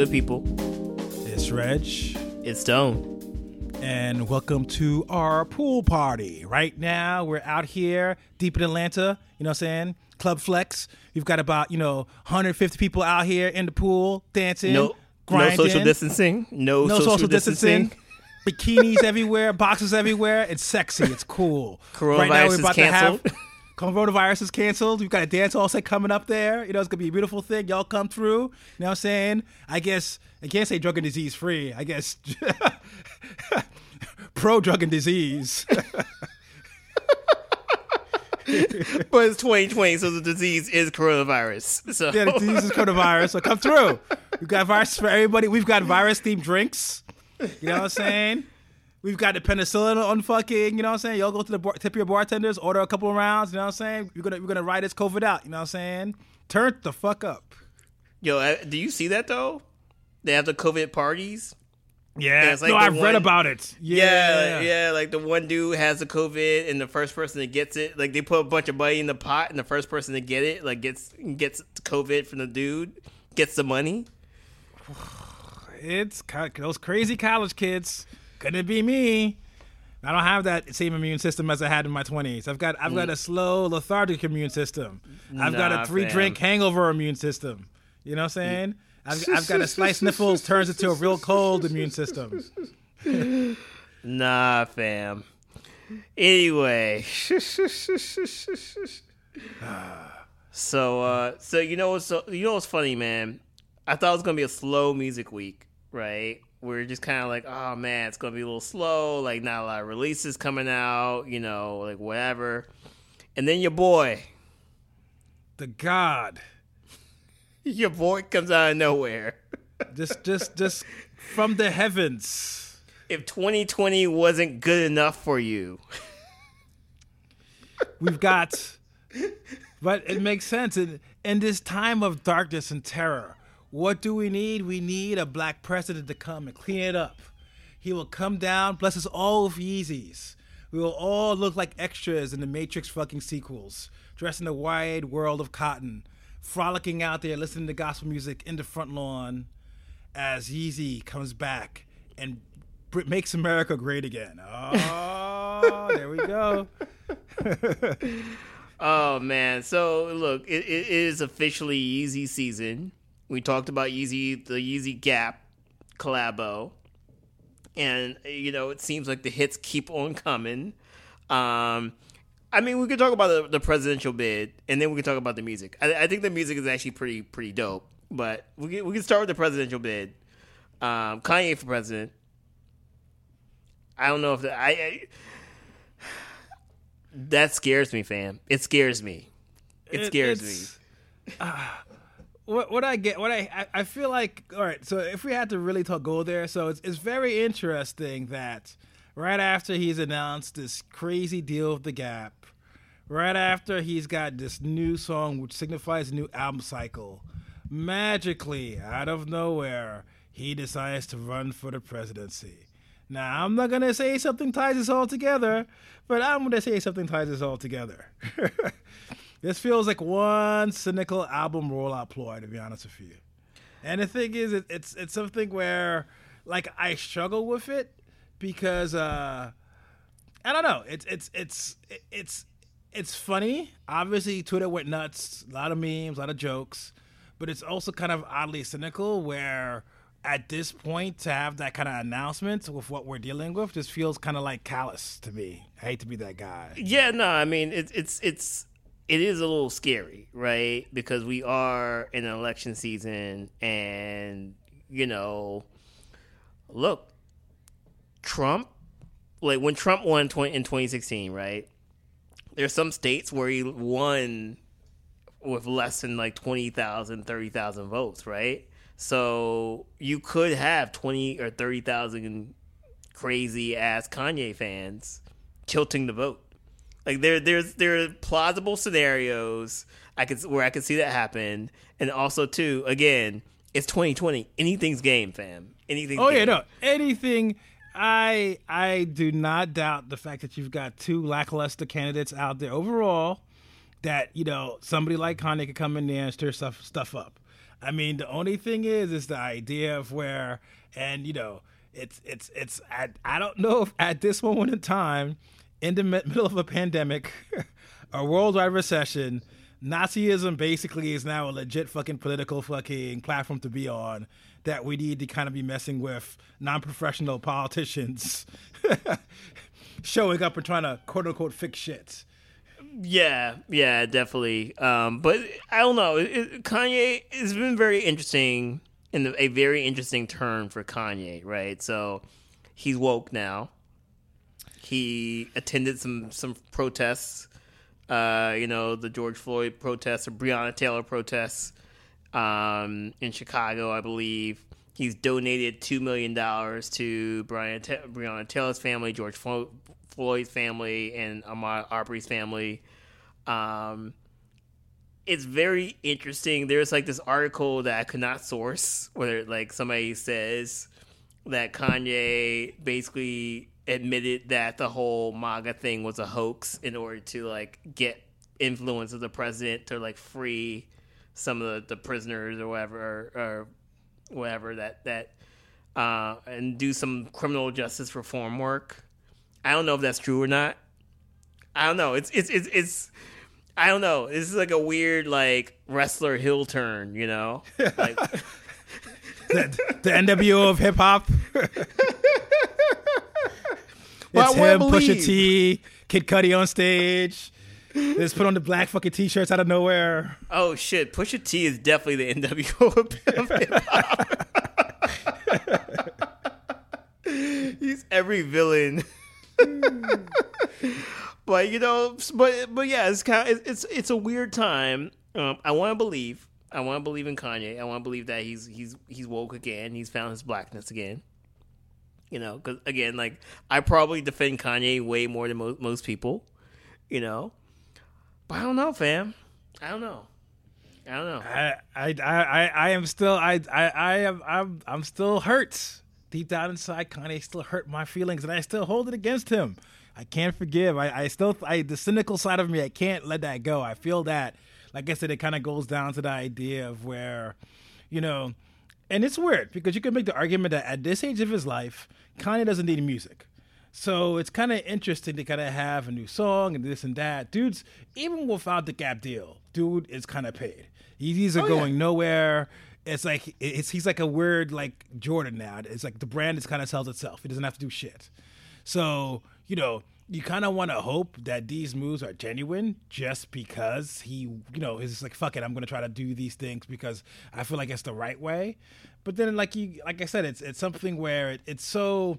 good people? It's Reg. It's Stone. And welcome to our pool party. Right now, we're out here deep in Atlanta, you know what I'm saying? Club Flex. We've got about, you know, 150 people out here in the pool dancing. No, grinding. no social distancing. No, No social, social distancing. distancing. Bikinis everywhere, boxes everywhere. It's sexy. It's cool. Coronavirus right now, we're about is canceled. Coronavirus is canceled. We've got a dance hall set coming up there. You know, it's gonna be a beautiful thing. Y'all come through. You know what I'm saying? I guess I can't say drug and disease free. I guess pro drug and disease. But it's 2020, so the disease is coronavirus. So yeah, the disease is coronavirus. So come through. We've got virus for everybody. We've got virus themed drinks. You know what I'm saying? We've got the penicillin on fucking, you know what I'm saying? Y'all go to the bar, tip your bartenders, order a couple of rounds, you know what I'm saying? We're gonna we're gonna ride this COVID out, you know what I'm saying? Turn the fuck up. Yo, uh, do you see that though? They have the COVID parties. Yeah, it's like no, I've read about it. Yeah, Yeah, yeah, Like the one dude has the COVID, and the first person that gets it, like they put a bunch of money in the pot, and the first person to get it, like gets gets COVID from the dude, gets the money. It's those crazy college kids. Couldn't be me. I don't have that same immune system as I had in my 20s. I've got I've got a slow, lethargic immune system. I've got a three drink hangover immune system. You know what I'm saying? I've, I've got a slight sniffles turns into a real cold immune system. Nah, fam. Anyway, so uh, so you know what's so, you know what's funny, man? I thought it was gonna be a slow music week, right? We're just kind of like, oh man, it's gonna be a little slow, like not a lot of releases coming out, you know, like whatever. And then your boy, The God, your boy comes out of nowhere. just just just from the heavens. If 2020 wasn't good enough for you, We've got, but it makes sense. In, in this time of darkness and terror, what do we need? We need a black president to come and clean it up. He will come down, bless us all with Yeezys. We will all look like extras in the Matrix fucking sequels, dressed in the wide world of cotton, frolicking out there, listening to gospel music in the front lawn as Yeezy comes back and makes America great again. Oh, there we go. Oh man! So look, it, it is officially Yeezy season. We talked about Yeezy, the Yeezy Gap collabo, and you know it seems like the hits keep on coming. Um, I mean, we could talk about the, the presidential bid, and then we can talk about the music. I, I think the music is actually pretty pretty dope. But we can, we can start with the presidential bid. Um, Kanye for president. I don't know if the, I, I that scares me, fam. It scares me. It, scares me. ah, what what I get, what I, I feel like. All right, so if we had to really talk go there, so it's it's very interesting that right after he's announced this crazy deal with the Gap, right after he's got this new song which signifies a new album cycle, magically out of nowhere he decides to run for the presidency. Now I'm not gonna say something ties us all together, but I'm gonna say something ties us all together. This feels like one cynical album rollout ploy, to be honest with you. And the thing is, it, it's it's something where like I struggle with it because uh I don't know. It's it's it's it's it's funny. Obviously, Twitter went nuts. A lot of memes, a lot of jokes, but it's also kind of oddly cynical. Where at this point, to have that kind of announcement with what we're dealing with just feels kind of like callous to me. I hate to be that guy. Yeah, no, I mean it's it's it's it is a little scary, right? Because we are in an election season, and you know, look, Trump, like when Trump won 20, in 2016, right? There's some states where he won with less than like 20,000, 30,000 votes, right? So you could have 20 or 30,000 crazy ass Kanye fans tilting the vote. Like there, there's there are plausible scenarios I could where I could see that happen, and also too, again, it's 2020. Anything's game, fam. Anything's Oh yeah, no. Anything I I do not doubt the fact that you've got two lackluster candidates out there overall that, you know, somebody like Kanye could come in there and stir stuff stuff up. I mean, the only thing is, is the idea of where, and you know, it's it's it's. I, I don't know if at this moment in time, in the middle of a pandemic, a worldwide recession, Nazism basically is now a legit fucking political fucking platform to be on that we need to kind of be messing with non-professional politicians showing up and trying to quote unquote fix shit. Yeah, yeah, definitely. Um, but I don't know. It, Kanye has been very interesting in a very interesting turn for Kanye, right? So he's woke now. He attended some some protests. Uh, you know, the George Floyd protests or Breonna Taylor protests um, in Chicago, I believe. He's donated two million dollars to Brian Ta- Breonna Taylor's family, George Flo- Floyd's family, and Ahmaud Arbery's family. Um, it's very interesting. There's like this article that I could not source, where like somebody says that Kanye basically admitted that the whole MAGA thing was a hoax in order to like get influence of the president to like free some of the, the prisoners or whatever or, or whatever that that uh, and do some criminal justice reform work. I don't know if that's true or not. I don't know. It's it's it's it's. I don't know. This is like a weird like wrestler hill turn, you know. Like, the, the NWO of hip hop. Well, it's I wanna him, Pusha believe. T, Kid Cudi on stage. They just put on the black fucking t-shirts out of nowhere. oh shit, Pusha T is definitely the NWO of hip hop. He's every villain. but you know, but but yeah, it's kind of, it's it's a weird time. Um, I want to believe. I want to believe in Kanye. I want to believe that he's he's he's woke again. He's found his blackness again. You know, because again, like I probably defend Kanye way more than mo- most people. You know, but I don't know, fam. I don't know. I don't know. I I I, I am still I I I am I'm I'm still hurt. Deep down inside, Kanye still hurt my feelings, and I still hold it against him. I can't forgive. I, I still I the cynical side of me, I can't let that go. I feel that, like I said, it kind of goes down to the idea of where, you know, and it's weird because you can make the argument that at this age of his life, Kanye doesn't need music. So it's kind of interesting to kind of have a new song and this and that. Dude's even without the Gap deal, dude is kind of paid. Yeezys are Oh, yeah. going nowhere. It's like it's he's like a weird like Jordan now. It's like the brand is kind of sells itself. He doesn't have to do shit. So you know you kind of want to hope that these moves are genuine, just because he you know is like fuck it. I'm gonna try to do these things because I feel like it's the right way. But then like you like I said, it's it's something where it, it's so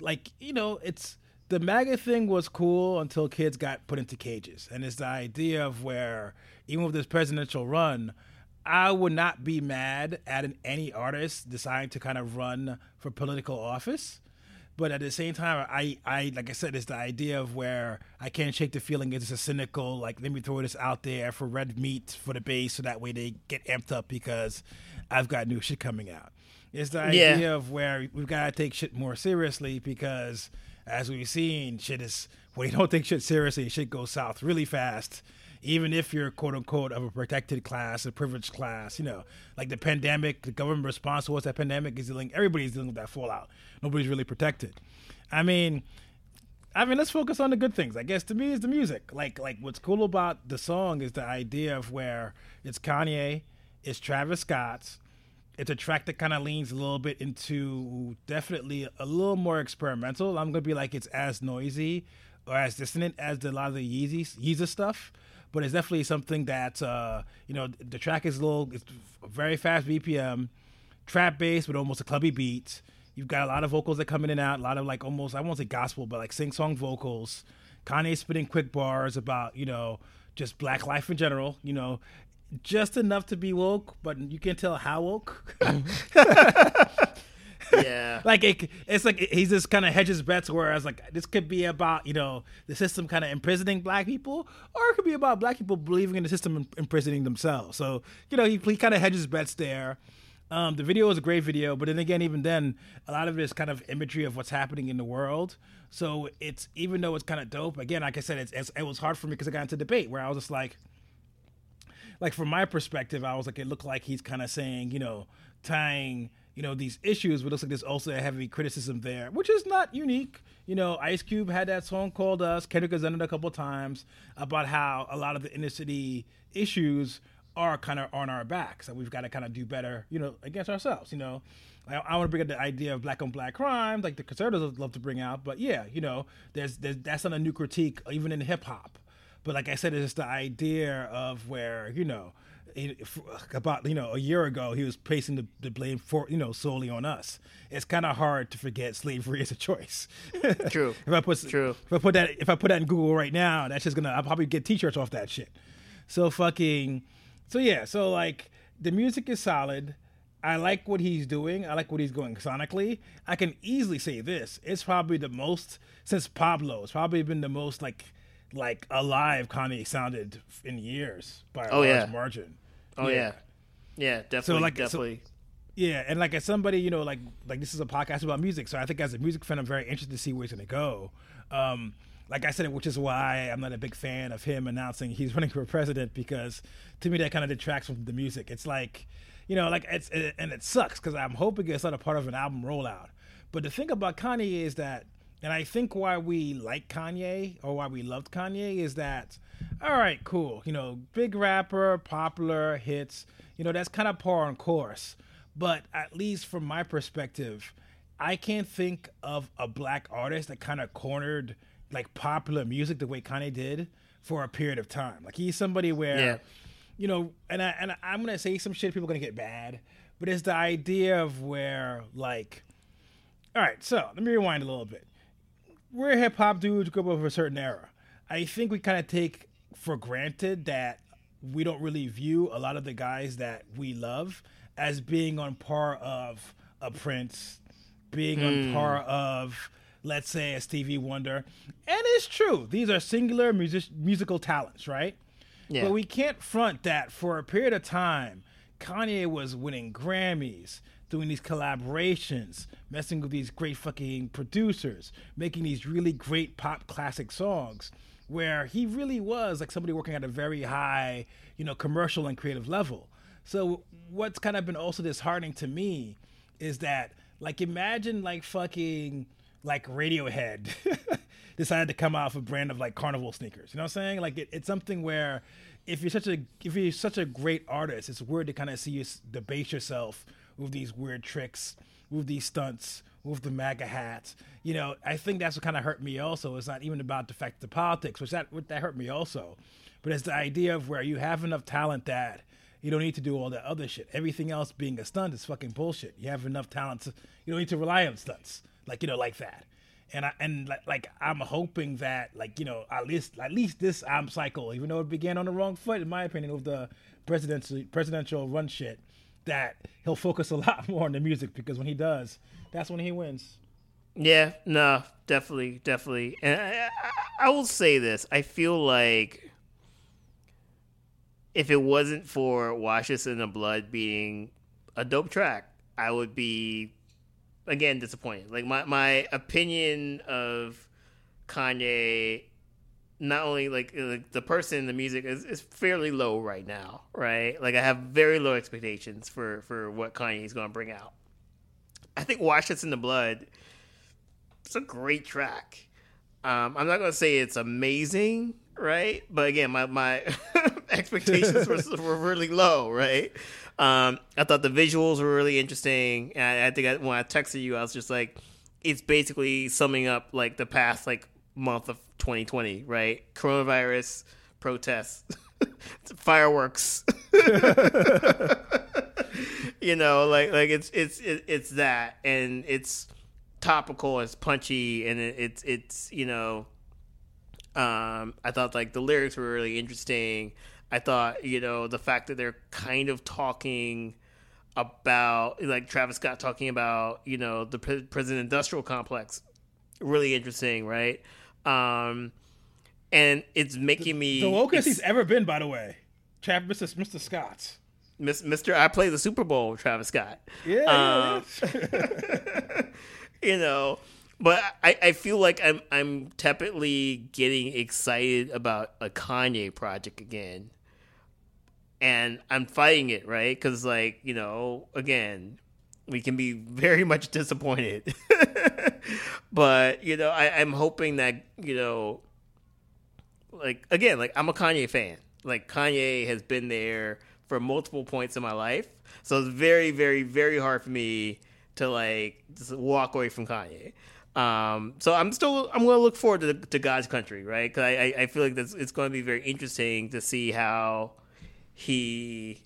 like you know it's the MAGA thing was cool until kids got put into cages, and it's the idea of where even with this presidential run, I would not be mad at an, any artist deciding to kind of run for political office. But at the same time, I, I like I said, it's the idea of where I can't shake the feeling it's a cynical, like let me throw this out there for red meat for the base, so that way they get amped up because I've got new shit coming out. It's the Yeah. idea of where we've got to take shit more seriously because, as we've seen, shit is when you don't take shit seriously, shit goes south really fast. Even if you're quote unquote of a protected class, a privileged class, you know, like the pandemic, the government response towards that pandemic is dealing. Everybody's dealing with that fallout. Nobody's really protected. I mean, I mean, let's focus on the good things. I guess to me is the music. Like, like what's cool about the song is the idea of where it's Kanye, it's Travis Scott's. It's a track that kind of leans a little bit into definitely a little more experimental. I'm gonna be like it's as noisy or as dissonant as the, a lot of the Yeezy Yeezus stuff, but it's definitely something that uh, you know the track is a little, it's very fast BPM, trap bass with almost a clubby beat. You've got a lot of vocals that come in and out, a lot of like almost I won't say gospel, but like sing song vocals. Kanye spitting quick bars about you know just black life in general. You know, just enough to be woke, but you can't tell how woke. Yeah. like it, it's like he's just kind of hedges bets. Whereas like this could be about you know the system kind of imprisoning black people, or it could be about black people believing in the system and imprisoning themselves. So you know he, he kind of hedges bets there. Um, the video is a great video, but then again, even then, a lot of it is kind of imagery of what's happening in the world. So it's even though it's kind of dope. Again, like I said, it's, it's it was hard for me because I got into debate where I was just like, like from my perspective, I was like, it looked like he's kind of saying, you know, tying, you know, these issues. But it looks like there's also a heavy criticism there, which is not unique. You know, Ice Cube had that song called "Us." Kendrick has done it a couple times about how a lot of the inner city issues are kind of on our backs, and we've got to kind of do better, you know, against ourselves. You know, I, I want to bring up the idea of black on black crime, like the conservatives love to bring out. But yeah, you know, there's, there's that's not a new critique, even in hip hop. But like I said, it's the idea of where you know about you know a year ago he was placing the, the blame for you know solely on us. It's kind of hard to forget slavery is a choice. True. if I put True. If I put that if I put that in Google right now, that's just gonna I'll probably get t-shirts off that shit. So fucking so yeah, so like the music is solid. I like what he's doing. I like what he's going sonically. I can easily say this. It's probably the most since Pablo. It's probably been the most like like alive Kanye sounded in years by a oh, large yeah. margin. Oh yeah. yeah. Yeah, definitely so like, definitely. So, yeah, and like as somebody, you know, like like this is a podcast about music, so I think as a music fan I'm very interested to see where he's gonna go. Um, like I said, which is why I'm not a big fan of him announcing he's running for president because to me that kind of detracts from the music. It's like, you know, like it's it, and it sucks because I'm hoping it's not a part of an album rollout. But the thing about Kanye is that, and I think why we like Kanye or why we loved Kanye is that, all right, cool, you know, big rapper, popular hits, you know, that's kind of par on course. But at least from my perspective, I can't think of a black artist that kind of cornered like popular music the way Kanye did for a period of time. Like he's somebody where, yeah. you know, and I and I'm gonna say some shit people are gonna get bad, but it's the idea of where like, all right, so let me rewind a little bit. We're hip hop dudes grew up of a certain era. I think we kind of take for granted that we don't really view a lot of the guys that we love as being on par of a Prince, being mm. on hmm. par of let's say a Stevie Wonder. And it's true. These are singular music- musical talents, right? Yeah. But we can't front that for a period of time, Kanye was winning Grammys, doing these collaborations, messing with these great fucking producers, making these really great pop classic songs where he really was like somebody working at a very high, you know, commercial and creative level. So what's kind of been also disheartening to me is that like imagine like fucking like Radiohead decided to come out with a brand of like carnival sneakers. You know what I'm saying? Like it, it's something where if you're such a if you're such a great artist, it's weird to kind of see you debase yourself with these weird tricks, with these stunts, with the MAGA hats. You know, I think that's what kind of hurt me. Also, it's not even about the fact of the politics, which that that hurt me also, but it's the idea of where you have enough talent that you don't need to do all that other shit. Everything else being a stunt is fucking bullshit. You have enough talent to you don't need to rely on stunts like you know, like that. And I and like, like I'm hoping that like you know at least at least this album cycle, even though it began on the wrong foot in my opinion with the presidential presidential run shit, that he'll focus a lot more on the music because when he does, that's when he wins. Yeah, no, definitely, definitely. And I, I, I will say this: I feel like if it wasn't for Wash Us in the Blood" being a dope track, I would be again disappointed. Like my my opinion of Kanye, not only like, like the person, the music is, is fairly low right now, right? Like I have very low expectations for for what Kanye is going to bring out. I think "Wash Us in the Blood" it's a great track. Um, I'm not going to say it's amazing, right? But again, my my expectations were, were really low, right? Um, I thought the visuals were really interesting. And I, I think I, when I texted you, I was just like, it's basically summing up like the past like month of 2020, right? Coronavirus, protests, fireworks. you know, like like it's it's it's that, and it's topical, it's punchy, and it, it's it's you know. Um, I thought like the lyrics were really interesting. I thought, you know, the fact that they're kind of talking about, like Travis Scott talking about, you know, the prison industrial complex, really interesting, right? Um, and it's making me the wokest he's ever been, by the way. Travis, Mr. Mr. Scott. Mr. I play the Super Bowl with Travis Scott. Yeah. Um, yeah. you know, but I, I feel like I'm I'm tepidly getting excited about a Kanye project again and I'm fighting it, right? Because like you know, again, we can be very much disappointed, but you know, I, I'm hoping that you know, like again, like I'm a Kanye fan. Like Kanye has been there for multiple points in my life, so it's very, very, very hard for me to like just walk away from Kanye. Um, so I'm still I'm going to look forward to, to God's country, right? Because I, I feel like this, it's going to be very interesting to see how he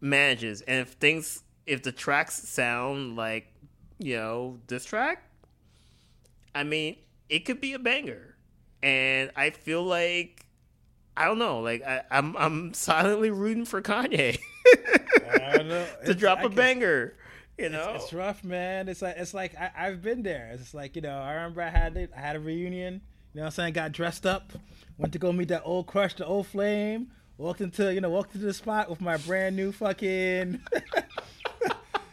manages, and if things if the tracks sound like you know this track, I mean it could be a banger, and I feel like I don't know, like I, am I'm, I'm silently rooting for Kanye to drop a banger. You know, it's, it's, rough, man. It's like it's like I, have been there. It's like you know, I remember I had it. I had a reunion. You know, what I'm saying, got dressed up, went to go meet that old crush, the old flame. Walked into you know, walked into the spot with my brand new fucking.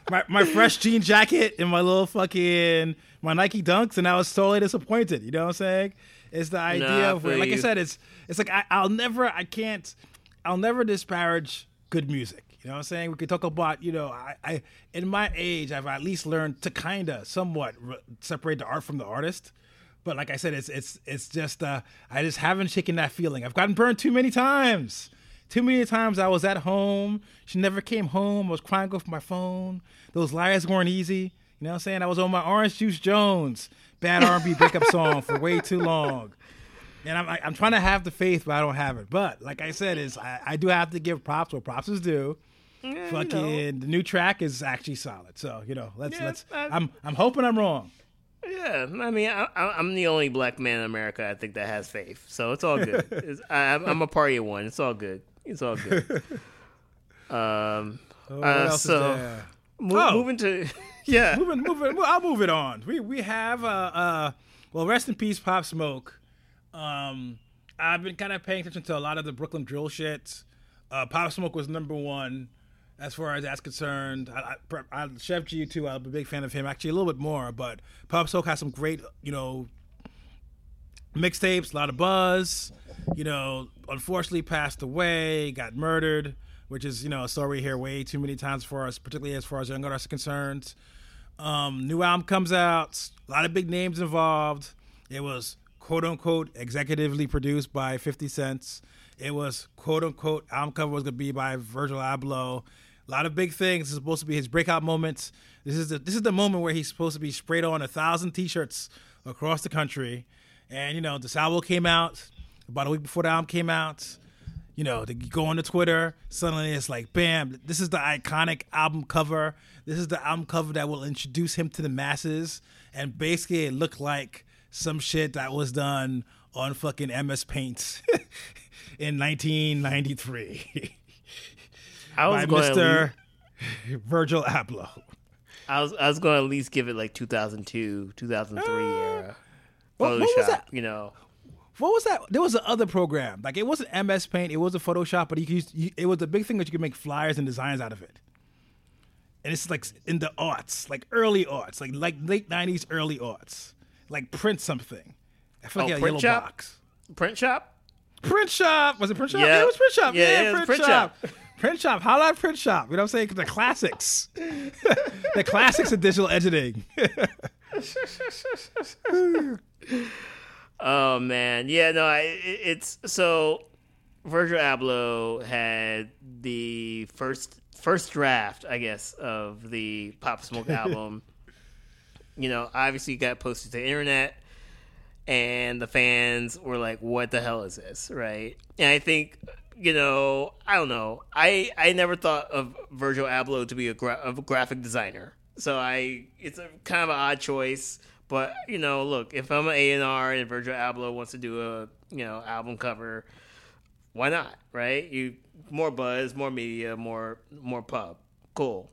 my, my fresh jean jacket and my little fucking my Nike Dunks, and I was totally disappointed. You know what I'm saying? It's the idea nah, of where, like I said, it's it's like I, I'll never, I can't, I'll never disparage good music. You know what I'm saying? We could talk about, you know, I, I in my age, I've at least learned to kind of somewhat re- separate the art from the artist. But like I said, it's it's it's just uh, I just haven't shaken that feeling. I've gotten burned too many times. Too many times I was at home. She never came home. I was crying off my phone. Those liars weren't easy. You know what I'm saying? I was on my Orange Juice Jones bad R&B breakup song for way too long. And I'm like I'm trying to have the faith, but I don't have it. But like I said, is I, I do have to give props where props is due. Yeah, Fucking you know. the new track is actually solid. So you know, let's yeah, let's. I, I'm I'm hoping I'm wrong. Yeah, I mean, I, am the only black man in America I think that has faith, so it's all good. it's, I, am a party of one. It's all good. It's all good. um, oh, uh, so mo- oh. moving to yeah, moving, moving. I'll move it on. We we have uh uh well, rest in peace, Pop Smoke. Um, I've been kind of paying attention to a lot of the Brooklyn drill shit. Uh, Pop Smoke was number one as far as that's concerned. I, I, I, Sheff G too. I'm a big fan of him. Actually, a little bit more. But Pop Smoke has some great, you know, mixtapes. A lot of buzz. You know, unfortunately passed away. Got murdered, which is you know a story we hear way too many times for us, particularly as far as young artists are concerned. Um, new album comes out. A lot of big names involved. It was quote unquote executively produced by 50 Cents. It was quote unquote album cover was gonna be by Virgil Abloh. A lot of big things. This is supposed to be his breakout moments. This is the this is the moment where he's supposed to be sprayed on a thousand T-shirts across the country. And you know, this album came out about a week before the album came out you know, they go on to Twitter, suddenly it's like, bam, this is the iconic album cover. This is the album cover that will introduce him to the masses. And basically, it looked like some shit that was done on fucking MS Paint in 1993. I was by Mr. Virgil Abloh. I was I was going to at least give it like 2002, 2003 uh, era. What, what was that? You know, what was that? There was another program. Like it wasn't MS Paint, it wasn't Photoshop, but you could you, it was a big thing that you could make flyers and designs out of it. And it's like in the arts, like early arts, like like late nineties, early arts, like print something. I feel like oh, a yellow shop? box. Print shop. Print shop was it print shop? Yeah, yeah it was print shop. Yeah, yeah print, print, shop. shop. print shop. How about print shop? You know what I'm saying? The classics, the classics of digital editing. Oh man, yeah, no, I, it's so Virgil Abloh had the first first draft, I guess, of the Pop Smoke album. you know, obviously got posted to the internet, and the fans were like, "What the hell is this?" Right? And I think, you know, I don't know. I I never thought of Virgil Abloh to be a, gra- a graphic designer, so I it's a kind of an odd choice but you know, look, if I'm an A and R and Virgil Abloh wants to do a you know album cover, why not? Right? You more buzz, more media, more more pub. Cool.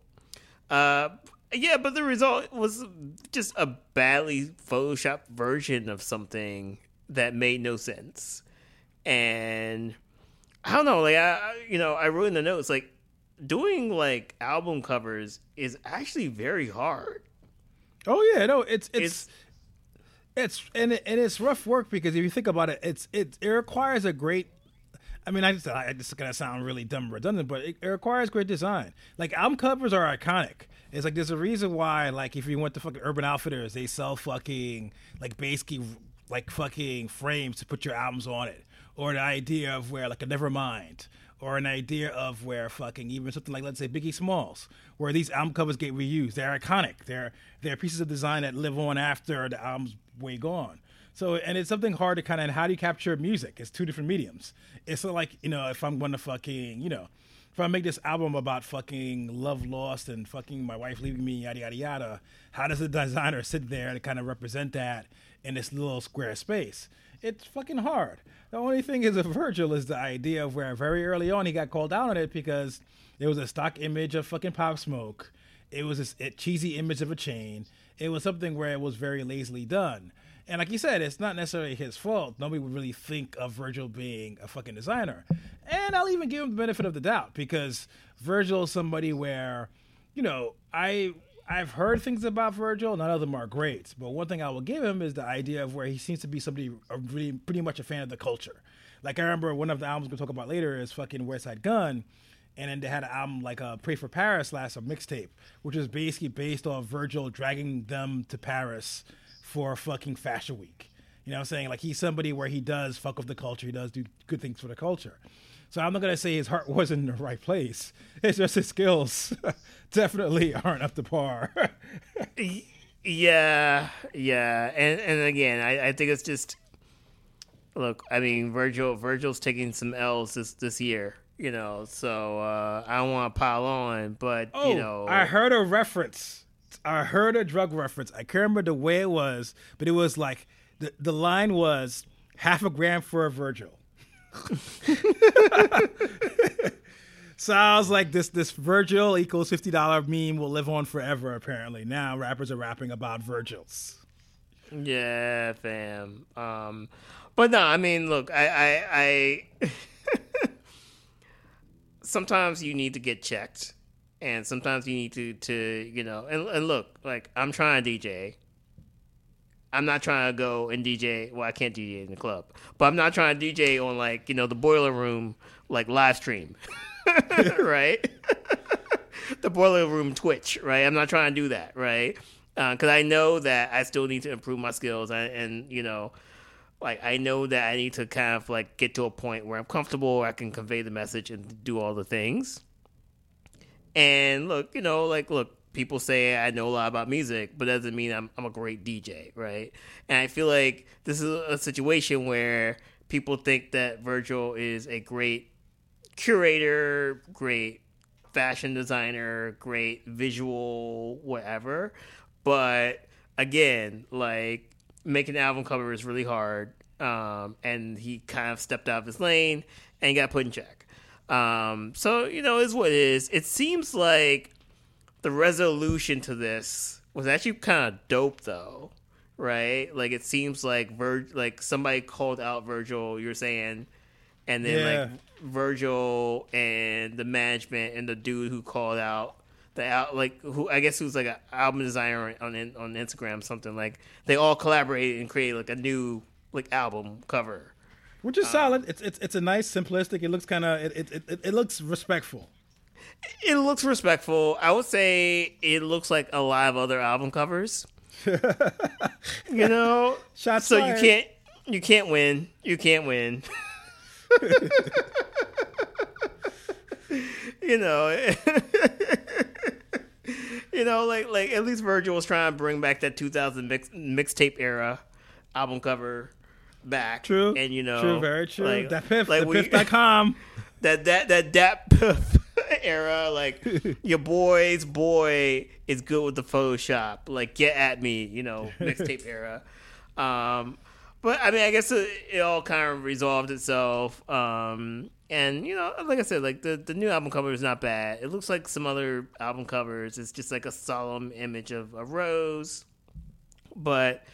Uh, yeah, but the result was just a badly photoshopped version of something that made no sense. And I don't know, like I, you know, I wrote in the notes like doing like album covers is actually very hard Oh yeah, no, it's it's it's, it's and it, and it's rough work because if you think about it, it's it it requires a great I mean, I just I just gonna sound really dumb, redundant, but it, it requires great design. Like album covers are iconic. It's like there's a reason why, like, if you went to fucking Urban Outfitters, they sell fucking like basically like fucking frames to put your albums on it, or the idea of where like a Nevermind, or an idea of where fucking even something like let's say Biggie Smalls, where these album covers get reused. They're iconic. They're they're pieces of design that live on after the album's way gone. So and it's something hard to kind of how do you capture music? It's two different mediums. It's like you know if I'm going to fucking you know if I make this album about fucking love lost and fucking my wife leaving me, yada yada yada, how does the designer sit there to kind of represent that in this little square space? It's fucking hard. The only thing is, a Virgil is the idea of where very early on he got called out on it because there was a stock image of fucking Pop Smoke. It was a cheesy image of a chain. It was something where it was very lazily done. And like you said, it's not necessarily his fault. Nobody would really think of Virgil being a fucking designer. And I'll even give him the benefit of the doubt because Virgil is somebody where, you know, I I've heard things about Virgil. None of them are great, but one thing I will give him is the idea of where he seems to be somebody really pretty much a fan of the culture. Like I remember one of the albums we'll talk about later is fucking Westside Gun, and then they had an album like uh, Pray for Paris last a mixtape, which is basically based off Virgil dragging them to Paris for fucking Fashion Week. You know what I'm saying? Like he's somebody where he does fuck with the culture. He does do good things for the culture. So I'm not gonna say his heart wasn't in the right place. It's just his skills definitely aren't up to par. yeah, yeah, and and again, I, I think it's just look. I mean, Virgil Virgil's taking some L's this this year. You know, so uh, I don't want to pile on, but oh, you know, I heard a reference. I heard a drug reference. I can't remember the way it was, but it was like the the line was half a gram for a Virgil. So I was like, this this Virgil equals fifty dollar meme will live on forever. Apparently, now rappers are rapping about Virgils. Yeah, fam. Um, but no, I mean, look, I, I, I sometimes you need to get checked, and sometimes you need to, to you know, and, and look, like I'm trying DJ. I'm not trying to go and DJ. Well, I can't DJ in the club, but I'm not trying to DJ on like you know the boiler room like live stream, right? the boiler room Twitch, right? I'm not trying to do that, right? Because uh, I know that I still need to improve my skills, and, and you know, like I know that I need to kind of like get to a point where I'm comfortable, I can convey the message and do all the things. And look, you know, like look, people say I know a lot about music, but doesn't mean I'm I'm a great DJ, right? And I feel like this is a situation where people think that Virgil is a great curator, great fashion designer, great visual whatever, but again, like making an album cover is really hard. Um, and he kind of stepped out of his lane and got put in check. Um, so you know, is what it is. It seems like the resolution to this was actually kind of dope though right? Like it seems like Vir- like somebody called out virgil you're saying and then yeah. like virgil and the management and the dude who called out the out like who i guess who's like an album designer on on instagram something like they all collaborated and created like a new like album cover. Which is um, solid. It's, it's it's a nice simplistic it looks kind of it, it, it, it looks respectful it looks respectful. I would say it looks like a lot of other album covers. you know, Shots so fired. you can't you can't win. You can't win. you know, you know, like like at least Virgil was trying to bring back that 2000 mix, mixtape era album cover back. True, and you know, true, very true. Like, DatPiff, like the piff.com. That that that DatPiff era. Like your boy's boy is good with the Photoshop. Like get at me, you know, mixtape era. Um, but I mean, I guess it, it all kind of resolved itself. Um, and you know, like I said, like the the new album cover is not bad. It looks like some other album covers. It's just like a solemn image of a rose, but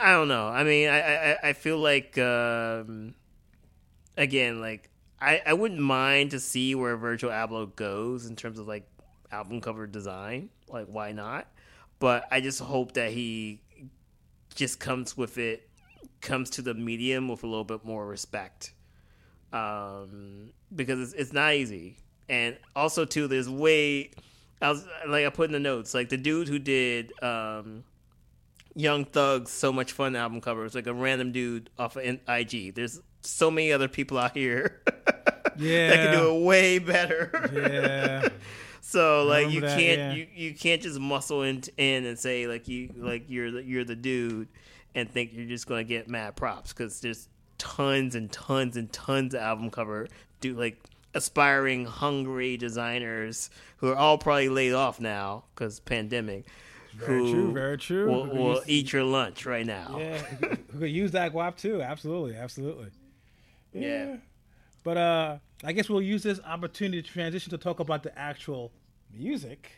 I don't know. I mean, I I, I feel like um, again, like I, I wouldn't mind to see where Virgil Abloh goes in terms of like album cover design. Like, why not? But I just hope that he just comes with it, comes to the medium with a little bit more respect. um, because it's, it's not easy. And also too, there's way I was like I put in the notes like the dude who did um, Young Thug's "So Much Fun" album cover was like a random dude off of IG. There's so many other people out here Yeah. that can do it way better. Yeah. So like you that, can't yeah. you, you can't just muscle in, in and say like you like you're the, you're the dude and think you're just gonna get mad props because there's tons and tons and tons of album cover do like aspiring hungry designers who are all probably laid off now because pandemic. Very who true, very true. Will, will use- eat your lunch right now. Yeah, who could use that guap too? Absolutely, absolutely. Yeah. But uh, I guess we'll use this opportunity to transition to talk about the actual music.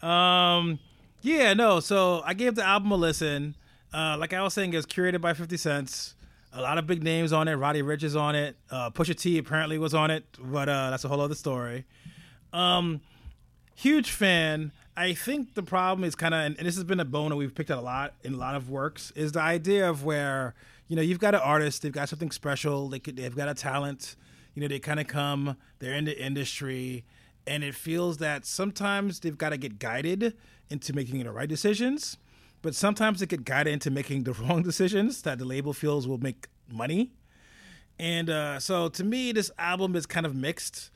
Um, yeah, no. So I gave the album a listen. Uh, like I was saying, it's curated by Fifty Cents. A lot of big names on it. Roddy Ricch is on it. Uh, Pusha T apparently was on it, but uh, that's a whole other story. Um, huge fan. I think the problem is kind of, and this has been a bone that we've picked out a lot in a lot of works, is the idea of where you know you've got an artist, they've got something special, they could, they've got a talent, you know, they kind of come, they're in the industry, and it feels that sometimes they've got to get guided into making the right decisions, but sometimes they get guided into making the wrong decisions that the label feels will make money. And uh, so to me, this album is kind of mixed.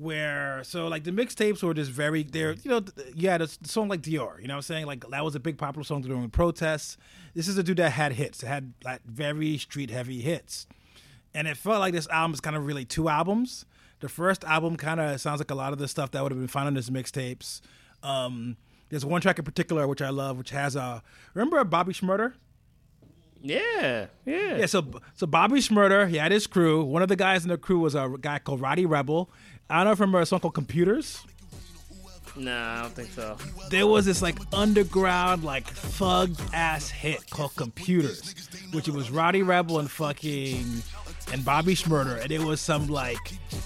Where so like the mixtapes were just very they're you know th- you had a s- song like Dior you know what I'm saying like that was a big popular song during protests. This is a dude that had hits. It had like very street heavy hits, and it felt like this album is kind of really two albums. The first album kind of sounds like a lot of the stuff that would have been found on his mixtapes. Um, there's one track in particular which I love, which has a remember Bobby Shmurda. Yeah, yeah. Yeah, so so Bobby Shmurda, he had his crew. One of the guys in the crew was a guy called Rowdy Rebel. I don't know remember a song called Computers. Nah, I don't think so. There was this like underground, like thug ass hit called Computers, which it was Rowdy Rebel and fucking and Bobby Shmurda, and it was some like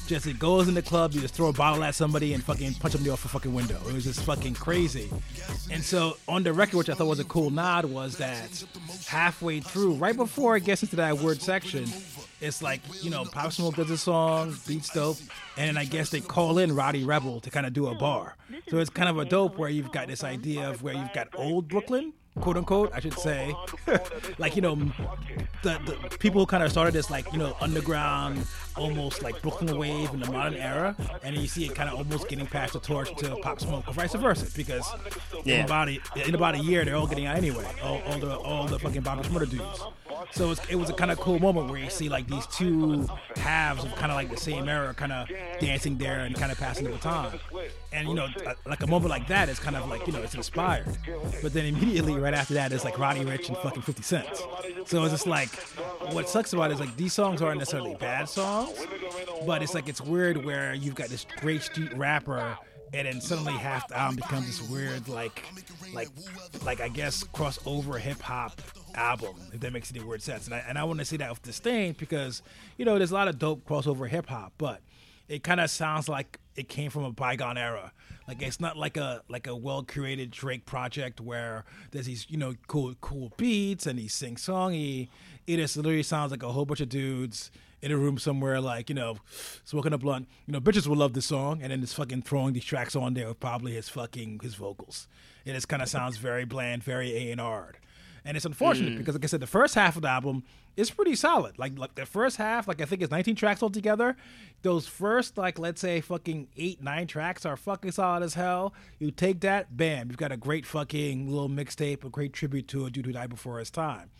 just it goes in the club, you just throw a bottle at somebody and fucking punch them off a fucking window. It was just fucking crazy. And so on the record, which I thought was a cool nod, was that halfway through, right before it gets into that word section, it's like you know Pop Smoke does a song, beats dope, and then I guess they call in Rowdy Rebel to kind of do a bar. So it's kind of a dope where you've got this idea of where you've got old Brooklyn, quote unquote, I should say, like you know the, the people who kind of started this like you know underground, almost like Brooklyn wave in the modern era, and you see it kind of almost getting past the torch to Pop Smoke or vice versa because in about a, in about a year they're all getting out anyway, all, all the all the fucking Bobby Shmurda dudes. So it was a kind of cool moment where you see like these two halves of kind of like the same era, kind of dancing there and kind of passing the baton. And you know, uh, like a moment like that is kind of like you know it's inspired. But then immediately right after that is like Roddy Ricch and fucking 50 Cent. So it's just like what sucks about it is like these songs aren't necessarily bad songs, but it's like it's weird where you've got this great street rapper and then suddenly half the album becomes this weird like like like I guess crossover hip hop album if that makes any weird sense and I, and I want to say that with disdain because you know there's a lot of dope crossover hip hop but it kind of sounds like it came from a bygone era like it's not like a like a well curated Drake project where there's these you know cool cool beats and he sing songy it just literally sounds like a whole bunch of dudes in a room somewhere, like you know, smoking a blunt. You know, bitches will love this song, and then just fucking throwing these tracks on there with probably his fucking his vocals. It just kind of sounds very bland, very A and R. And it's unfortunate hmm. because, like I said, the first half of the album is pretty solid. Like, like the first half, like I think it's 19 tracks altogether. Those first, like let's say, fucking eight, nine tracks are fucking solid as hell. You take that, bam, you've got a great fucking little mixtape, a great tribute to a dude who died before his time.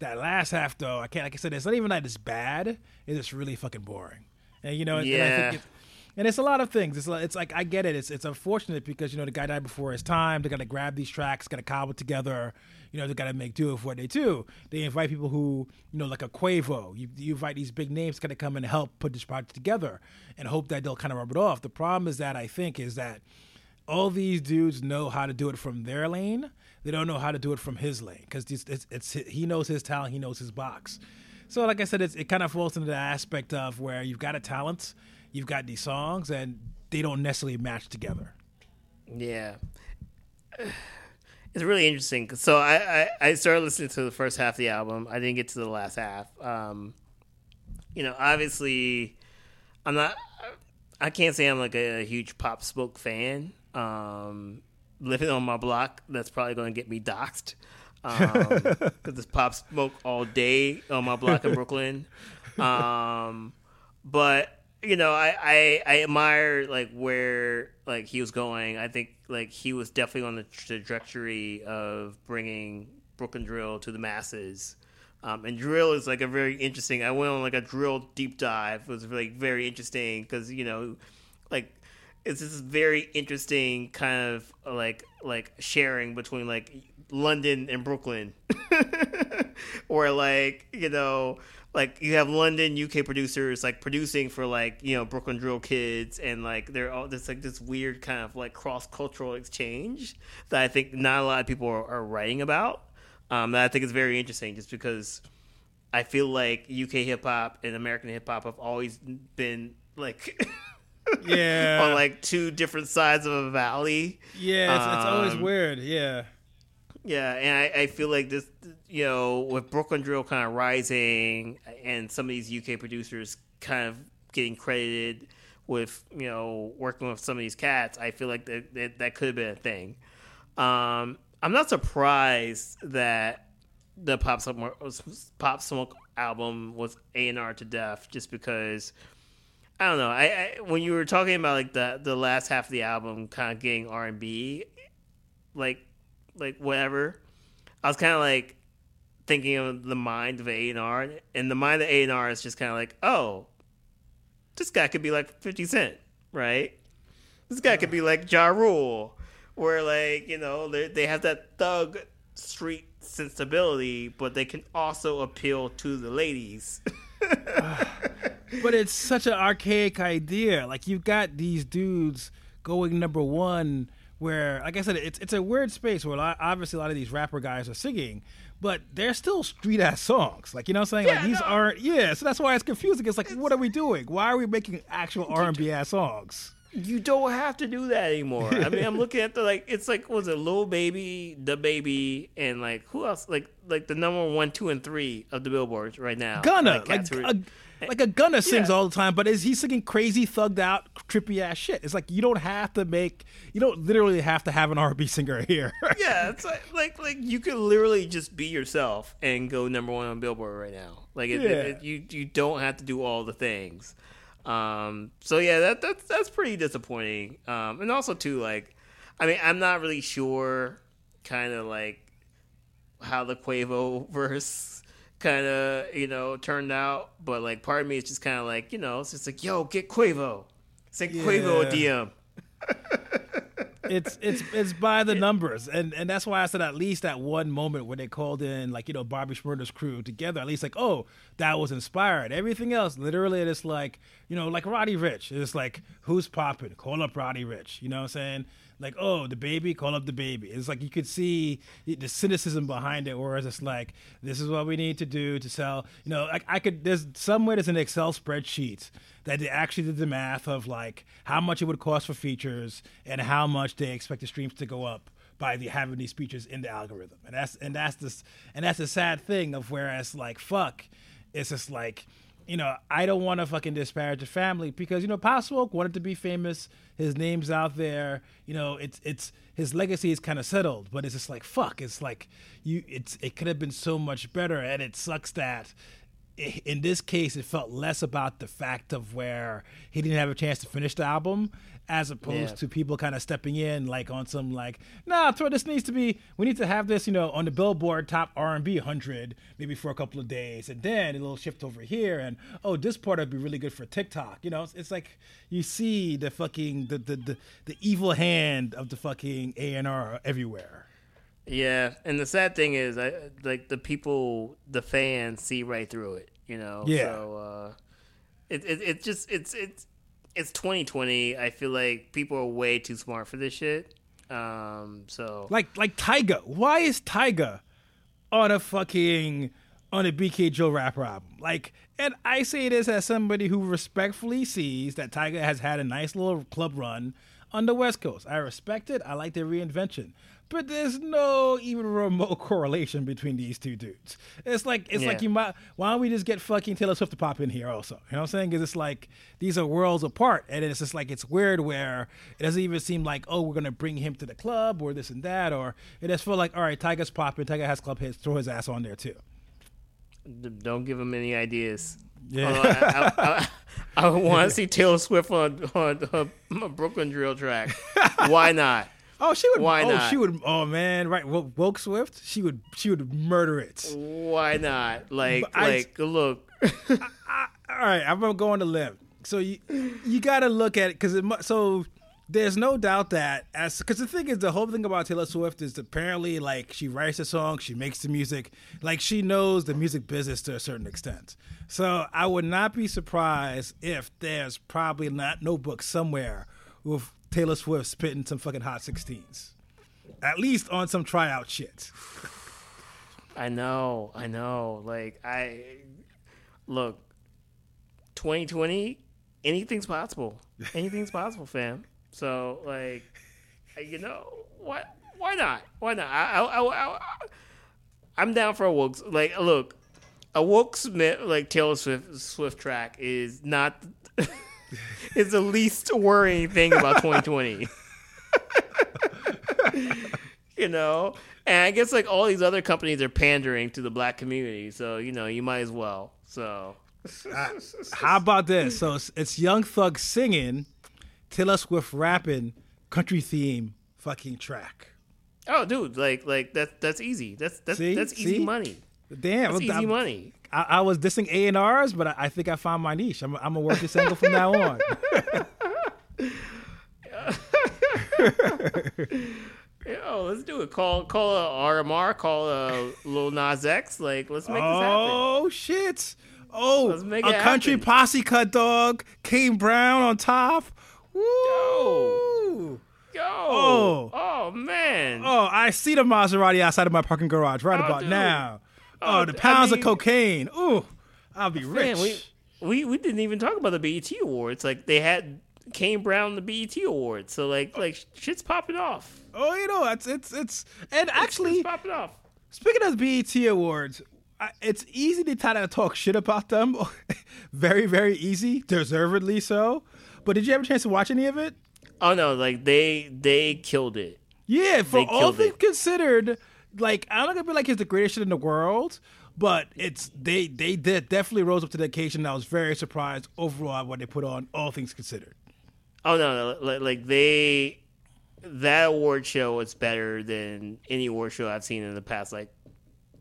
That last half, though, I can't. Like I said, it's not even that it's bad. It's just really fucking boring. And you know, and I Yeah. think it, and it's a lot of things. It's like, it's like I get it. It's it's unfortunate because you know the guy died before his time. They got to grab these tracks, got to cobble together. You know, they got to make do with what they do. They invite people who you know, like a Quavo. You, you invite these big names, got to come and help put this project together, and hope that they'll kind of rub it off. The problem is that I think is that all these dudes know how to do it from their lane. They don't know how to do it from his lane because it's, it's, it's he knows his talent, he knows his box. So, like I said, it's, it kind of falls into the aspect of where you've got a talent, you've got these songs, and they don't necessarily match together. Yeah. It's really interesting. So I, I, I started listening to the first half of the album. I didn't get to the last half. Um, you know, obviously, I'm not. I can't say I'm like a, huge Pop Smoke fan. Um, living on my block, that's probably going to get me doxxed because um, it's Pop Smoke all day on my block in Brooklyn. Um, but you know, I, I I admire like where like he was going. I think like he was definitely on the trajectory of bringing Brooklyn drill to the masses. Um, and drill is like a very interesting. I went on like a drill deep dive. It was like very interesting because you know, like it's this very interesting kind of like like sharing between like London and Brooklyn, or like you know like you have London UK producers like producing for like you know Brooklyn Drill kids and like they're all this like this weird kind of like cross cultural exchange that I think not a lot of people are, are writing about. Um, that I think is very interesting, just because I feel like UK hip hop and American hip hop have always been like. yeah on like two different sides of a valley yeah it's, um, it's always um, weird yeah yeah, and I, I, feel like this, you know, with Brooklyn Drill kind of rising and some of these UK producers kind of getting credited with, you know, working with some of these cats, I feel like that that, that could have been a thing. Um, I'm not surprised that the Pop Smoke, Pop Smoke album was A and R to death, just because. I don't know. I, I, when you were talking about like the the last half of the album, kind of getting R and B, like like whatever. I was kind of like thinking of the mind of A and R, and the mind of A and R is just kind of like, oh, this guy could be like Fifty Cent, right? This guy could be like Ja Rule, where like you know they they have that thug street sensibility, but they can also appeal to the ladies. but it's such an archaic idea. Like you've got these dudes going number one where, like I said, it's it's a weird space where a lot, obviously a lot of these rapper guys are singing, but they're still street ass songs. Like you know what I'm saying? Yeah, like these no. aren't yeah. So that's why it's confusing. It's like, it's, what are we doing? Why are we making actual R and B ass songs? You don't have to do that anymore. I mean, I'm looking at the like it's like was it Lil Baby, DaBaby, and like who else? Like like the number one, two, and three of the billboards right now. Gunna, like, like like a Gunna sings yeah. all the time, but is he singing crazy, thugged out, trippy ass shit? It's like you don't have to make, you don't literally have to have an R&B singer here. yeah, it's like, like like you could literally just be yourself and go number one on Billboard right now. Like it, yeah. it, it, you you don't have to do all the things. Um, so yeah, that that's that's pretty disappointing. Um, and also too, like, I mean, I'm not really sure, kind of like how the Quavo verse kind of you know turned out. But like part of me is just kind of like you know it's just like yo get Quavo, send yeah. Quavo a DM. it's it's it's by the numbers, and and that's why I said at least at one moment when they called in like you know Bobby Shmurda's crew together, at least like oh that was inspired. Everything else, literally, it's like you know like Roddy Ricch. It's like who's popping? Call up Roddy Ricch. You know what I'm saying? Like, oh, DaBaby, call up DaBaby. It's like you could see the cynicism behind it, whereas it's like, this is what we need to do to sell. You know, like I could, there's somewhere there's an Excel spreadsheet that they actually did the math of like how much it would cost for features and how much they expect the streams to go up by the having these features in the algorithm. And that's and that's this and that's the sad thing of whereas like fuck, it's just like you know, I don't want to fucking disparage the family because you know Pop Smoke wanted to be famous. His name's out there. You know, it's it's his legacy is kind of settled, but it's just like fuck. It's like you. It's it could have been so much better, and it sucks that in this case, it felt less about the fact of where he didn't have a chance to finish the album, as opposed yeah. to people kind of stepping in like on some like, nah, throw this needs to be. We need to have this, you know, on the Billboard Top R and B hundred, maybe for a couple of days, and then it'll shift over here, and oh, this part would be really good for TikTok. You know, it's, it's like you see the fucking the, the the the evil hand of the fucking A and R everywhere. Yeah, and the sad thing is, I like the people, the fans see right through it. You know. Yeah. So uh, it, it it just it's it's it's 2020. I feel like people are way too smart for this shit. Um. So like like Tyga. Why is Tyga on a fucking on a BK Joe rapper album? Like, and I say this as somebody who respectfully sees that Tyga has had a nice little club run on the West Coast. I respect it. I like their reinvention. But there's no even remote correlation between these two dudes. It's like it's Yeah. like you might why don't we just get fucking Taylor Swift to pop in here also? You know what I'm saying? Because it's like these are worlds apart, and it's just like it's weird where it doesn't even seem like oh we're gonna bring him to the club or this and that, or it just feel like all right, Tyga's popping, Tiger has club hits, throw his ass on there too. Don't give him any ideas. Yeah. Although I, I, I, I want to see Taylor Swift on on, on Brooklyn Drill track. Why not? Oh, she would. Why oh, not? she would. Oh man, right? Woke Swift. She would. She would murder it. Why not? Like, I- like, look. All right, I'm gonna go on the limb. So you you got to look at it because it. So there's no doubt that as because the thing is the whole thing about Taylor Swift is apparently like she writes the song, she makes the music, like she knows the music business to a certain extent. So I would not be surprised if there's probably not no book somewhere with Taylor Swift spitting some fucking hot 16s, at least on some tryout shit. I know, I know. Like, I look. 2020, anything's possible. Anything's possible, fam. So, like, uh, you know, what? Why not? Why not? I, I, I, I, I'm down for a woke. Like, look, a woke Smith, like Taylor Swift, Swift track is not. is the least worrying thing about 2020. you know, and I guess like all these other companies are pandering to the black community, so you know you might as well. So uh, How about this? So it's, it's Young Thug singing, Taylor Swift rapping, country theme fucking track. oh, dude, like like that's that's easy. That's that's See? that's easy See? money. Damn, That's easy I'm- money. I, I was dissing A and R's, but I, I think I found my niche. I'm, I'm gonna work this angle from now on. Yo, let's do it. Call call a RMR. Call a Lil Nas X. Like let's make this happen. oh shit! Oh, a country happen. posse cut dog, Kane Brown on top. Woo! Yo, Oh. oh man. Oh, I see the Maserati outside of my parking garage right Oh, about dude. now. Oh, Oh, the I pounds mean- of cocaine. Ooh, I'll be rich. Man, we, we we didn't even talk about the BET awards. Like they had Kane Brown the BET awards. So like oh. like shit's popping off. oh, you know, it's it's it's and actually, It's popping off. speaking of BET awards, I, it's easy to kind of talk shit about them. very very easy, deservedly so. But did you have a chance to watch any of it? Oh no, like they they killed it. Yeah, for They all things considered, like I'm not gonna be like it's the greatest shit in the world, but it's they they did definitely rose up to the occasion. And I was very surprised overall at what they put on. All things considered. Oh no, no, like, like they that award show was better than any award show I've seen in the past like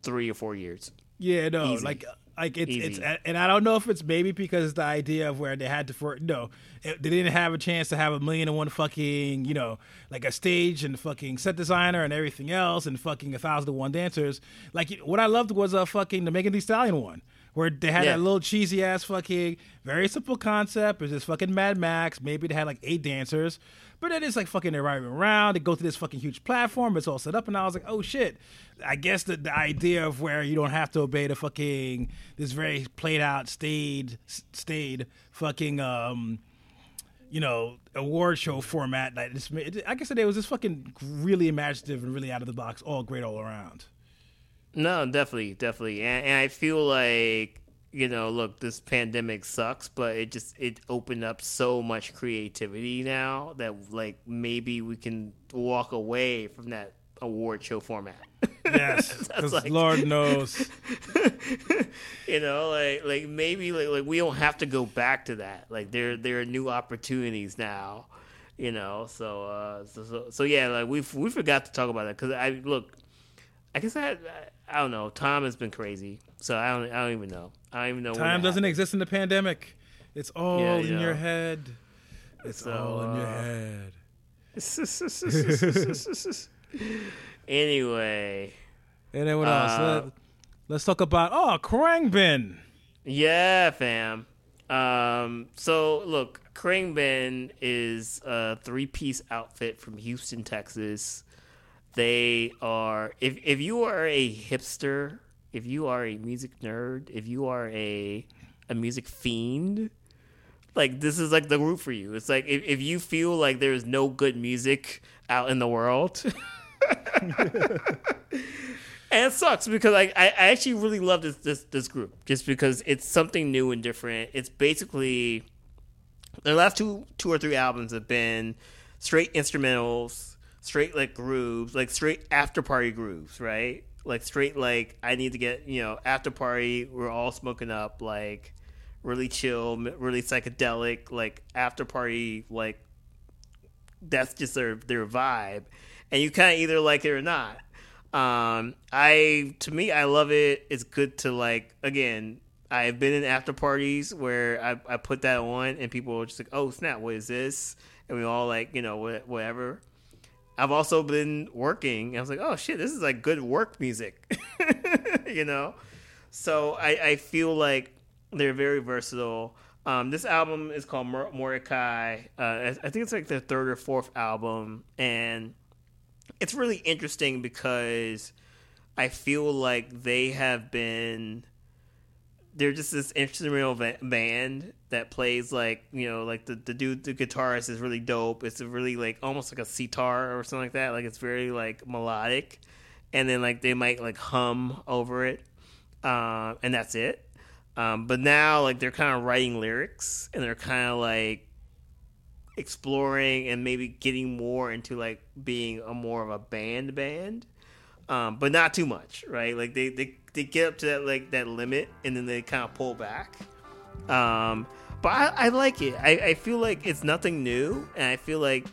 three or four years. Yeah, no, Easy. like like it's Easy. it's and I don't know if it's maybe because the idea of where they had to for no, it, they didn't have a chance to have a million and one fucking you know like a stage and fucking set designer and everything else and fucking a thousand and one dancers. Like what I loved was a fucking the Megan Thee Stallion one. Where they had Yeah. that little cheesy ass fucking very simple concept. It's just fucking Mad Max. Maybe they had like eight dancers, but it's like fucking they're riding around. They go to this fucking huge platform. It's all set up, and I was like, oh shit. I guess the, the idea of where you don't have to obey the fucking this very played out, stayed, stayed fucking um, you know, award show format. Like this, like I said, it was just fucking really imaginative and really out of the box. All great all around. No, definitely, definitely, and, and I feel like you know, look, this pandemic sucks, but it just it opened up so much creativity now that like maybe we can walk away from that award show format. Yes, because like- Lord knows. you know, like like maybe like, like we don't have to go back to that. Like there there are new opportunities now. You know, so uh, so, so so yeah, like we we forgot to talk about that because I look, I guess I, I I don't know. Time has been crazy, so I don't I don't even know. I don't even know. Time doesn't exist in the pandemic. It's all Yeah, in yeah. your head. It's So, all in your uh, head. anyway, And then what else? uh, Let, let's talk about oh Khruangbin. Yeah, fam. Um, so look, Khruangbin is a three-piece outfit from Houston, Texas. They are if if you are a hipster, if you are a music nerd, if you are a a music fiend, like this is like the group for you. It's like if, if you feel like there's no good music out in the world. and it sucks because I, I actually really love this, this this group just because it's something new and different. It's basically their last two two or three albums have been straight instrumentals, straight like grooves, like straight after party grooves, right? Like straight like I need to get you know after party. We're all smoking up like really chill, really psychedelic, like after party like that's just their their vibe, and you kind of either like it or not. Um, I to me, I love it. It's good to like again. I've been in after parties where I, I put that on and people are just like, "Oh snap, what is this?" And we all like, you know, whatever. I've also been working. I was like, "Oh shit, this is like good work music," you know. So I, I feel like they're very versatile. Um, this album is called Mor- Mordechai. Uh, I think it's like their third or fourth album, and it's really interesting because I feel like they have been they're just this instrumental band that plays like you know like the the dude the guitarist is really dope. It's really like almost like a sitar or something like that. Like it's very like melodic, and then like they might like hum over it, uh, and that's it. Um, but now like they're kind of writing lyrics and they're kind of like exploring and maybe getting more into like being a more of a band band um, but not too much right? Like they, they they get up to that like that limit and then they kind of pull back. Um, but I, I like it. I, I feel like it's nothing new and i feel like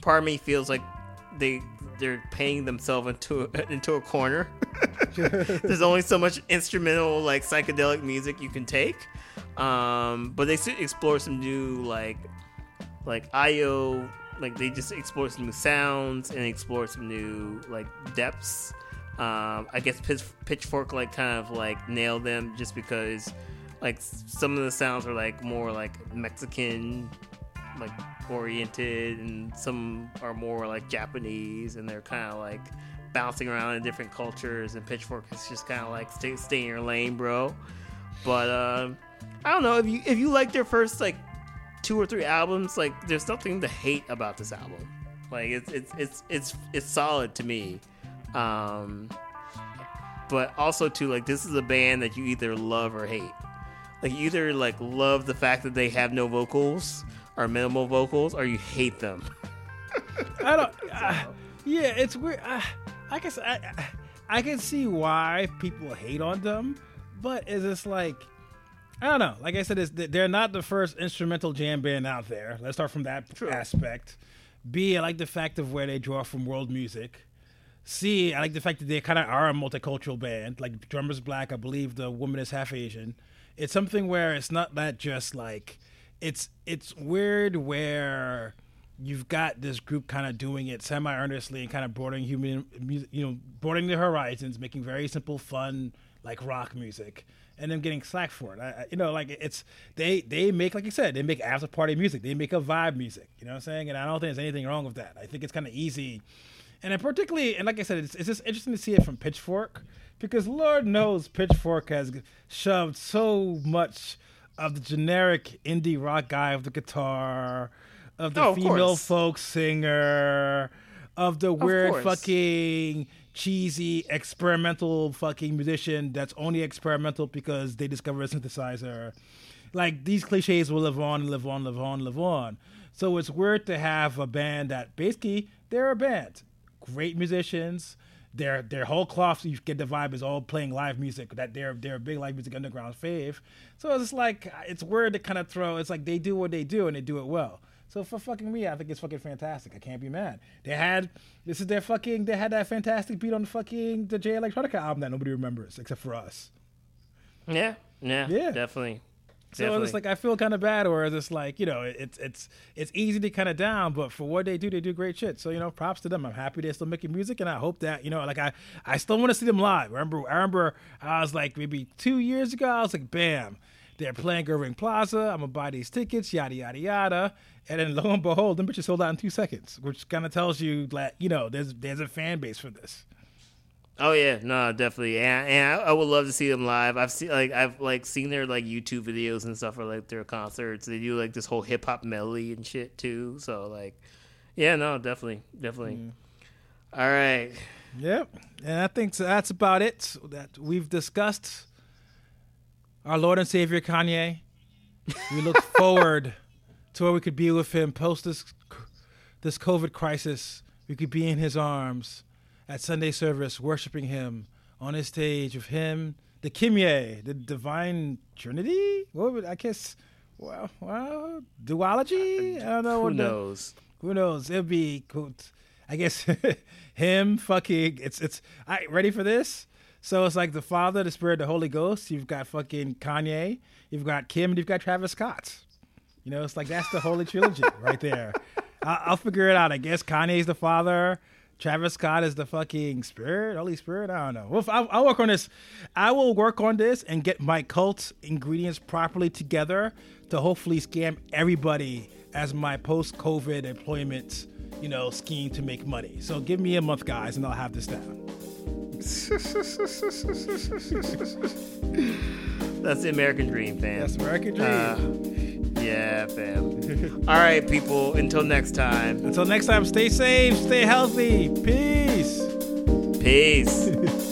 part of me feels like they they're paying themselves into a, into a corner. There's only so much instrumental like psychedelic music you can take. Um, but they should explore some new like like Io, like they just explore some new sounds and explore some new like depths. Um, I guess Pitch, Pitchfork like kind of like nailed them just because like some of the sounds are like more like Mexican like oriented and some are more like Japanese and they're kind of like bouncing around in different cultures and Pitchfork is just kind of like stay, stay in your lane, bro. But uh, I don't know if you if you like their first like two or three albums, like there's nothing to hate about this album. Like it's it's it's it's it's solid to me. Um, but also too like this is a band that you either love or hate. Like you either like love the fact that they have no vocals or minimal vocals, or you hate them. I don't. Yeah, it's weird. I guess I I can see why people hate on them, but is this like I don't know. Like I said, they're not the first instrumental jam band out there. Let's start from that True. aspect. B, I like the fact of where they draw from world music. C, I like the fact that they kind of are a multicultural band. Like drummer's black, I believe the woman is half Asian. It's something where it's not that just like it's it's weird where you've got this group kind of doing it semi earnestly and kind of broadening human, you know, broadening the horizons, making very simple, fun like rock music and them getting slack for it. I, you know, like it's they they make like you said, they make after party music, they make a vibe music. You know what I'm saying? And I don't think there's anything wrong with that. I think it's kind of easy, and then particularly, and like I said, it's, it's just interesting to see it from Pitchfork because Lord knows Pitchfork has shoved so much of the generic indie rock guy with the guitar, of the oh, female of folk singer, of the weird of fucking cheesy experimental fucking musician that's only experimental because they discovered a synthesizer. Like these cliches will live on, live on, live on, live on. So it's weird to have a band that basically they're a band, great musicians. Their their whole cloth, you get the vibe is all playing live music. That they're they're a big live music underground fave. So it's like it's weird to kind of throw. It's like they do what they do and they do it well. So for fucking me, I think it's fucking fantastic. I can't be mad. They had this is their fucking they had that fantastic beat on the fucking the Jay Electronica album that nobody remembers except for us. Yeah, yeah, yeah, definitely. So Definitely. it's like I feel kind of bad, or it's like you know it's it's it's easy to kind of down, but for what they do, they do great shit. So you know, props to them. I'm happy they're still making music, and I hope that you know, like I I still want to see them live. Remember, I remember I was like maybe two years ago, I was like, bam, they're playing Irving Plaza. I'm gonna buy these tickets, yada yada yada. And then lo and behold, them bitches sold out in two seconds, which kind of tells you that you know there's there's a fan base for this. Oh yeah, no, definitely, and, and I, I, would love to see them live. I've seen like I've like seen their like YouTube videos and stuff for like their concerts. They do like this whole hip hop melody and shit too. So like, yeah, no, definitely, definitely. Mm. All right. Yep, and I think so that's about it. That we've discussed our Lord and Savior Kanye. We look forward to where we could be with him post this this COVID crisis. We could be in his arms at Sunday service, worshiping him on his stage with him, the Kimye, the Divine Trinity. What would I guess? Well, well, duology. Uh, I don't know. Who knows? The, who knows? It'll be. I guess him fucking. It's it's. I ready for this. So it's like the Father, the Spirit, the Holy Ghost. You've got fucking Kanye. You've got Kim, and you've got Travis Scott. You know, it's like that's the holy trilogy right there. I'll, I'll figure it out. I guess Kanye's the Father. Travis Scott is the fucking spirit, Holy Spirit. I don't know. Well, I'll, I'll, work on this. I will work on this and get my cult ingredients properly together to hopefully scam everybody as my post-COVID employment, you know, scheme to make money. So give me a month, guys, and I'll have this down. That's the American dream, fam. That's American dream. Uh, yeah, fam. All right, people. Until next time. Until next time, stay safe, stay healthy. Peace. Peace.